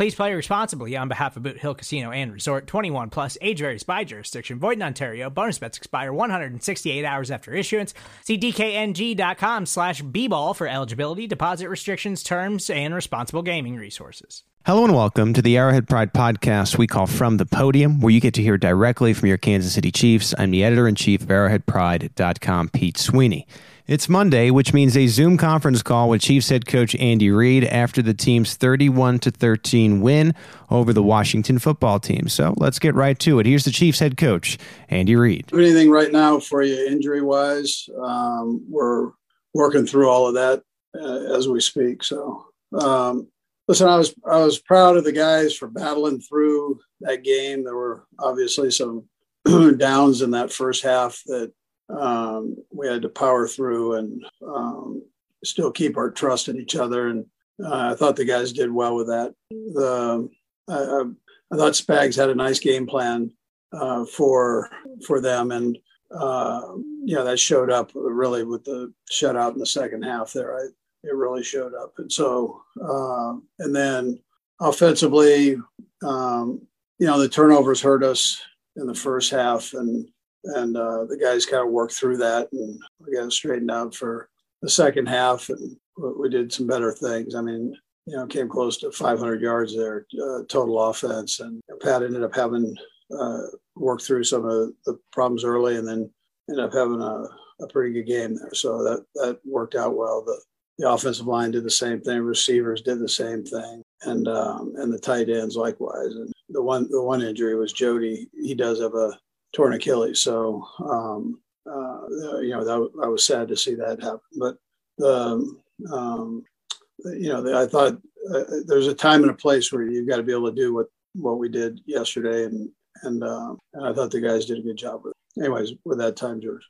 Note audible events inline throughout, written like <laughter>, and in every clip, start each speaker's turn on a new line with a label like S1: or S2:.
S1: Please play responsibly on behalf of Boot Hill Casino and Resort 21 plus age varies by jurisdiction. Void in Ontario. Bonus bets expire 168 hours after issuance. See DKNG.com slash B-ball for eligibility, deposit restrictions, terms, and responsible gaming resources.
S2: Hello and welcome to the Arrowhead Pride podcast we call From the Podium, where you get to hear directly from your Kansas City Chiefs. I'm the editor in chief of arrowheadpride.com, Pete Sweeney. It's Monday, which means a Zoom conference call with Chiefs head coach Andy Reid after the team's 31 to 13 win over the Washington football team. So let's get right to it. Here's the Chiefs head coach Andy Reid.
S3: Anything right now for you injury wise? Um, we're working through all of that uh, as we speak. So um, listen, I was I was proud of the guys for battling through that game. There were obviously some <clears throat> downs in that first half that um, we had to power through and um, still keep our trust in each other. And uh, I thought the guys did well with that. The I, I thought Spags had a nice game plan uh, for for them, and uh, you know that showed up really with the shutout in the second half. There, I, it really showed up. And so, uh, and then offensively, um, you know, the turnovers hurt us in the first half, and and uh, the guys kind of worked through that and we got it straightened out for the second half and we did some better things. I mean you know came close to 500 yards there uh, total offense and pat ended up having uh, worked through some of the problems early and then ended up having a, a pretty good game there. So that that worked out well. The the offensive line did the same thing. Receivers did the same thing. And um, and the tight ends likewise. And the one the one injury was jody. He does have a torn Achilles. So, um, uh, you know, that, I was sad to see that happen. But, the, um, you know, the, I thought uh, there's a time and a place where you've got to be able to do what, what we did yesterday. And, and, uh, and I thought the guys did a good job with it. Anyways, with that time, George.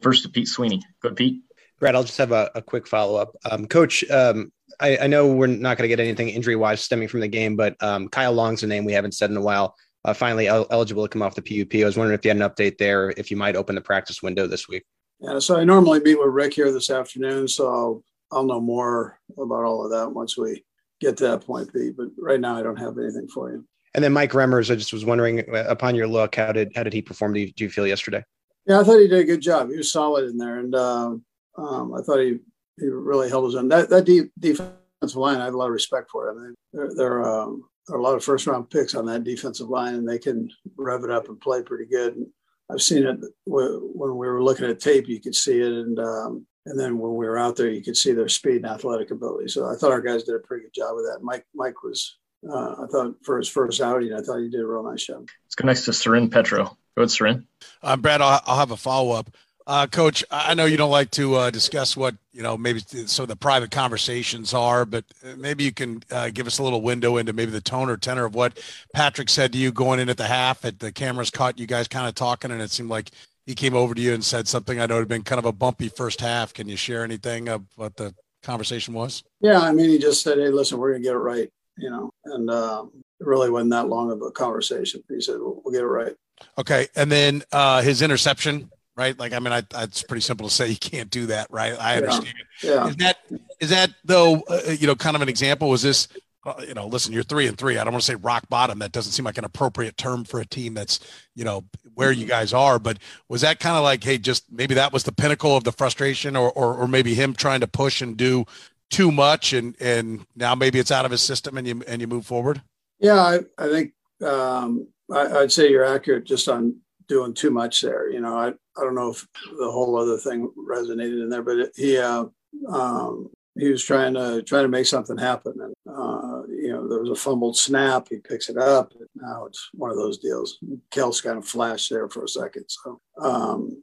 S4: First to Pete Sweeney. Go, Pete.
S2: Brad, I'll just have a, a quick follow up. Um, Coach, um, I, I, know we're not going to get anything injury wise stemming from the game, but um, Kyle Long's a name we haven't said in a while uh, finally el- eligible to come off the PUP. I was wondering if you had an update there, if you might open the practice window this week.
S3: Yeah, so I normally meet with Rick here this afternoon, so I'll, I'll know more about all of that once we get to that point, Pete. But right now, I don't have anything for you.
S2: And then Mike Remmers, I just was wondering, uh, upon your look, how did how did he perform? Do you, do you feel yesterday?
S3: Yeah, I thought he did a good job. He was solid in there, and uh, um, I thought he he really held his own. That that deep defensive line, I have a lot of respect for. I mean, they're, they're um, a lot of first round picks on that defensive line, and they can rev it up and play pretty good. And I've seen it when we were looking at tape; you could see it, and um, and then when we were out there, you could see their speed and athletic ability. So I thought our guys did a pretty good job with that. Mike Mike was, uh, I thought for his first outing, I thought he did a real nice job.
S4: Let's go next to Soren Petro. Go ahead, Soren.
S5: Uh, Brad, I'll, I'll have a follow up. Uh, Coach, I know you don't like to uh, discuss what you know maybe some of the private conversations are, but uh, maybe you can uh, give us a little window into maybe the tone or tenor of what Patrick said to you going in at the half. At the cameras caught you guys kind of talking, and it seemed like he came over to you and said something. I know it had been kind of a bumpy first half. Can you share anything of what the conversation was?
S3: Yeah, I mean, he just said, "Hey, listen, we're gonna get it right," you know, and um, it really wasn't that long of a conversation. He said, "We'll, we'll get it right."
S5: Okay, and then uh, his interception right? Like, I mean, I, it's pretty simple to say you can't do that, right? I understand.
S3: Yeah.
S5: Is that is that though? Uh, you know, kind of an example. Was this? Uh, you know, listen, you're three and three. I don't want to say rock bottom. That doesn't seem like an appropriate term for a team that's you know where you guys are. But was that kind of like, hey, just maybe that was the pinnacle of the frustration, or or, or maybe him trying to push and do too much, and and now maybe it's out of his system, and you and you move forward.
S3: Yeah, I, I think um, I, I'd say you're accurate just on doing too much there. You know, I, I don't know if the whole other thing resonated in there, but it, he uh, um, he was trying to trying to make something happen, and uh, you know there was a fumbled snap. He picks it up. And Now it's one of those deals. Kels kind of flashed there for a second, so um,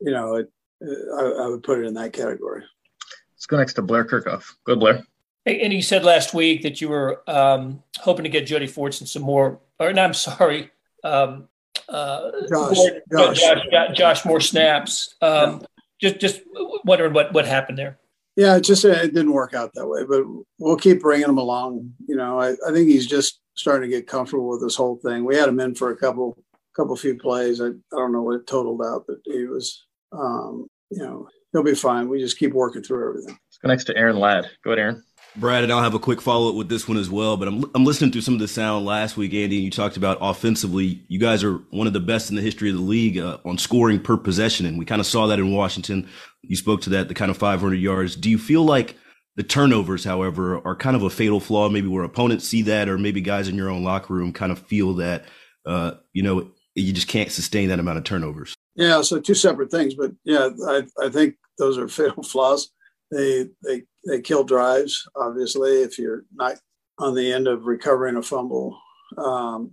S3: you know it, I, I, would put it in that category.
S4: Let's go next to Blair Kerkhoff. Good, Blair.
S6: And you said last week that you were um, hoping to get Jody Fortson some more, or no, I'm sorry, um, uh,
S3: Josh,
S6: more,
S3: Josh.
S6: Josh, Josh, more snaps. Um, yeah. Just, just wondering what what happened there.
S3: Yeah, it just it didn't work out that way, but we'll keep bringing him along. You know, I, I think he's just starting to get comfortable with this whole thing. We had him in for a couple couple few plays. I, I don't know what it totaled out, but he was, um, you know, he'll be fine. We just keep working through everything.
S4: Let's go next to Aaron Ladd. Go ahead, Aaron.
S7: Brad, and I'll have a quick follow up with this one as well. But I'm I'm listening through some of the sound last week, Andy, and you talked about offensively. You guys are one of the best in the history of the league uh, on scoring per possession, and we kind of saw that in Washington. You spoke to that, the kind of 500 yards. Do you feel like the turnovers, however, are kind of a fatal flaw? Maybe where opponents see that, or maybe guys in your own locker room kind of feel that, uh, you know, you just can't sustain that amount of turnovers.
S3: Yeah, so two separate things, but yeah, I I think those are <laughs> fatal flaws. They they they kill drives. Obviously, if you're not on the end of recovering a fumble. Um,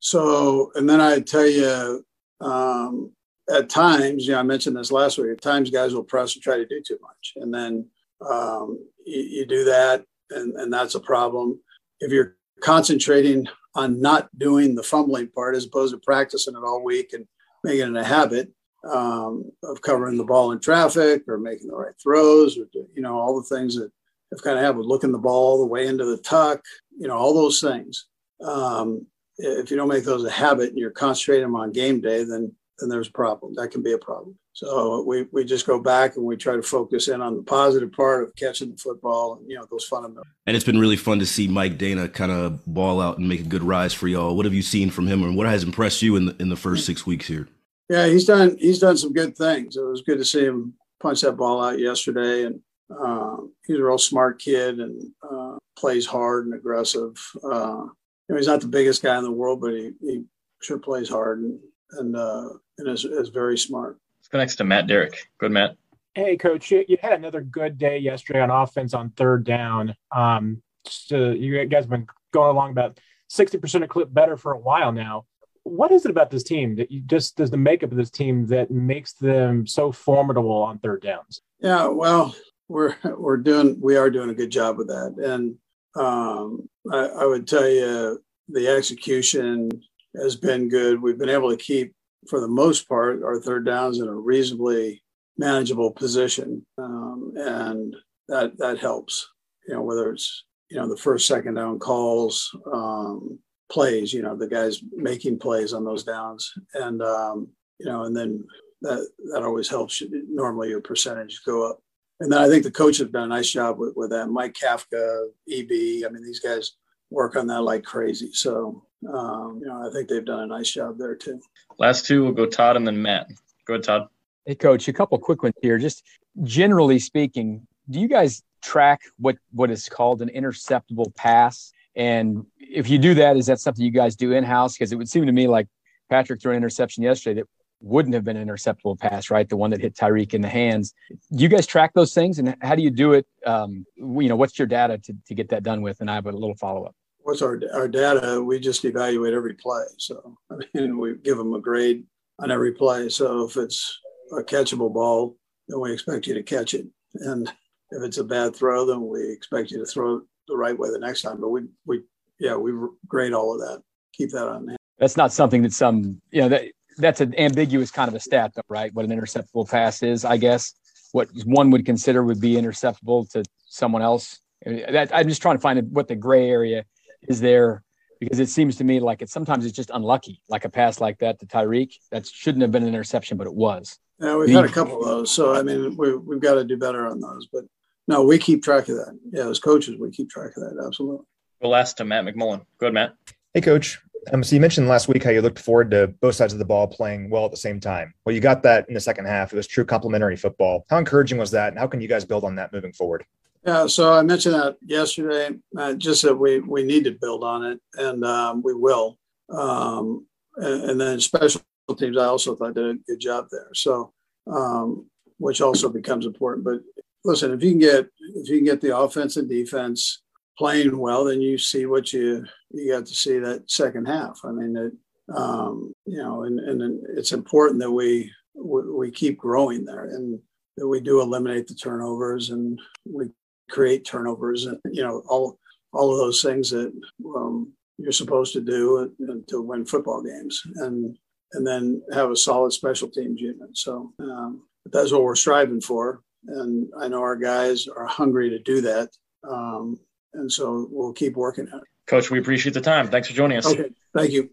S3: so, and then I tell you, um, at times, you know, I mentioned this last week. At times, guys will press and try to do too much, and then um, you, you, do that, and, and that's a problem. If you're concentrating on not doing the fumbling part as opposed to practicing it all week and making it a habit, um, of covering the ball in traffic or making the right throws or you know all the things that have kind of happened looking the ball all the way into the tuck you know all those things. Um, if you don't make those a habit and you're concentrating on game day then then there's a problem. That can be a problem. So we, we just go back and we try to focus in on the positive part of catching the football and you know those fundamentals.
S7: And it's been really fun to see mike danna kind of ball out and make a good rise for y'all. What have you seen from him and what has impressed you in the, in the first six weeks here
S3: yeah, he's done he's done some good things. It was good to see him punch that ball out yesterday, and um, he's a real smart kid and uh, plays hard and aggressive. Uh, you know, he's not the biggest guy in the world, but he, he sure plays hard and and uh, and is, is very smart.
S4: Let's go next to Matt Derrick. Good, Matt.
S8: Hey, coach, you, you, had another good day yesterday on offense on third down. Um, just, uh, you guys have been going along about 60% of clip better for a while now what is it about this team that you just does the makeup of this team that makes them so formidable on third downs?
S3: Yeah, well, we're we're doing we are doing a good job with that, and um, I, I would tell you the execution has been good. We've been able to keep, for the most part, our third downs in a reasonably manageable position, um, and that that helps. You know, whether it's you know the first second down calls, um, plays, you know, the guys making plays on those downs. And, um, you know, and then that, that always helps. Normally your percentage go up. And then I think the coach has done a nice job with, with that. Mike Kafka, EB, I mean, these guys work on that like crazy. So, um, you know, I think they've done a nice job there too.
S4: Last two will go Todd and then Matt. Go ahead, Todd.
S9: Hey, coach, a couple quick ones here. Just generally speaking, do you guys track what what is called an interceptable pass? And if you do that, is that something you guys do in house? Because it would seem to me like Patrick threw an interception yesterday that wouldn't have been an interceptable pass, right? The one that hit Tyreek in the hands. Do you guys track those things, and how do you do it? Um, you know, what's your data to, to get that done with? And I have a little follow up.
S3: What's our our data? We just evaluate every play. So <laughs> I mean, we give them a grade on every play. So if it's a catchable ball, then we expect you to catch it, and if it's a bad throw, then we expect you to throw the right way the next time. But we we yeah we grade all of that. Keep that on hand.
S9: That's not something that some you know that that's an ambiguous kind of a stat, though, right? What an interceptable pass is, I guess. What one would consider would be interceptable to someone else. That, I'm just trying to find what the gray area is there because it seems to me like it sometimes it's just unlucky, like a pass like that to Tyreek that shouldn't have been an interception, but it was.
S3: Yeah, we've had a couple of those, so I mean we, we've got to do better on those. But no, we keep track of that. Yeah, as coaches, we keep track of that. Absolutely.
S4: We'll ask to Matt McMullen. Go ahead, Matt.
S10: Hey, coach. Um, so you mentioned last week how you looked forward to both sides of the ball playing well at the same time. Well, you got that in the second half. It was true complementary football. How encouraging was that, and how can you guys build on that moving forward?
S3: Yeah, so I mentioned that yesterday. Uh, just that we we need to build on it, and um, we will. Um, and, and, then special teams, I also thought did a good job there. So, um, which also becomes important. But listen, if you can get if you can get the offense and defense playing well, then you see what you you got to see that second half. I mean, it, um, you know, and and it's important that we we keep growing there and that we do eliminate the turnovers and we create turnovers and you know all all of those things that um, you're supposed to do to win football games and and then have a solid special teams unit. So um, that's what we're striving for, and I know our guys are hungry to do that. Um, and so we'll keep working at it.
S4: Coach, we appreciate the time. Thanks for joining us.
S3: Okay, thank you.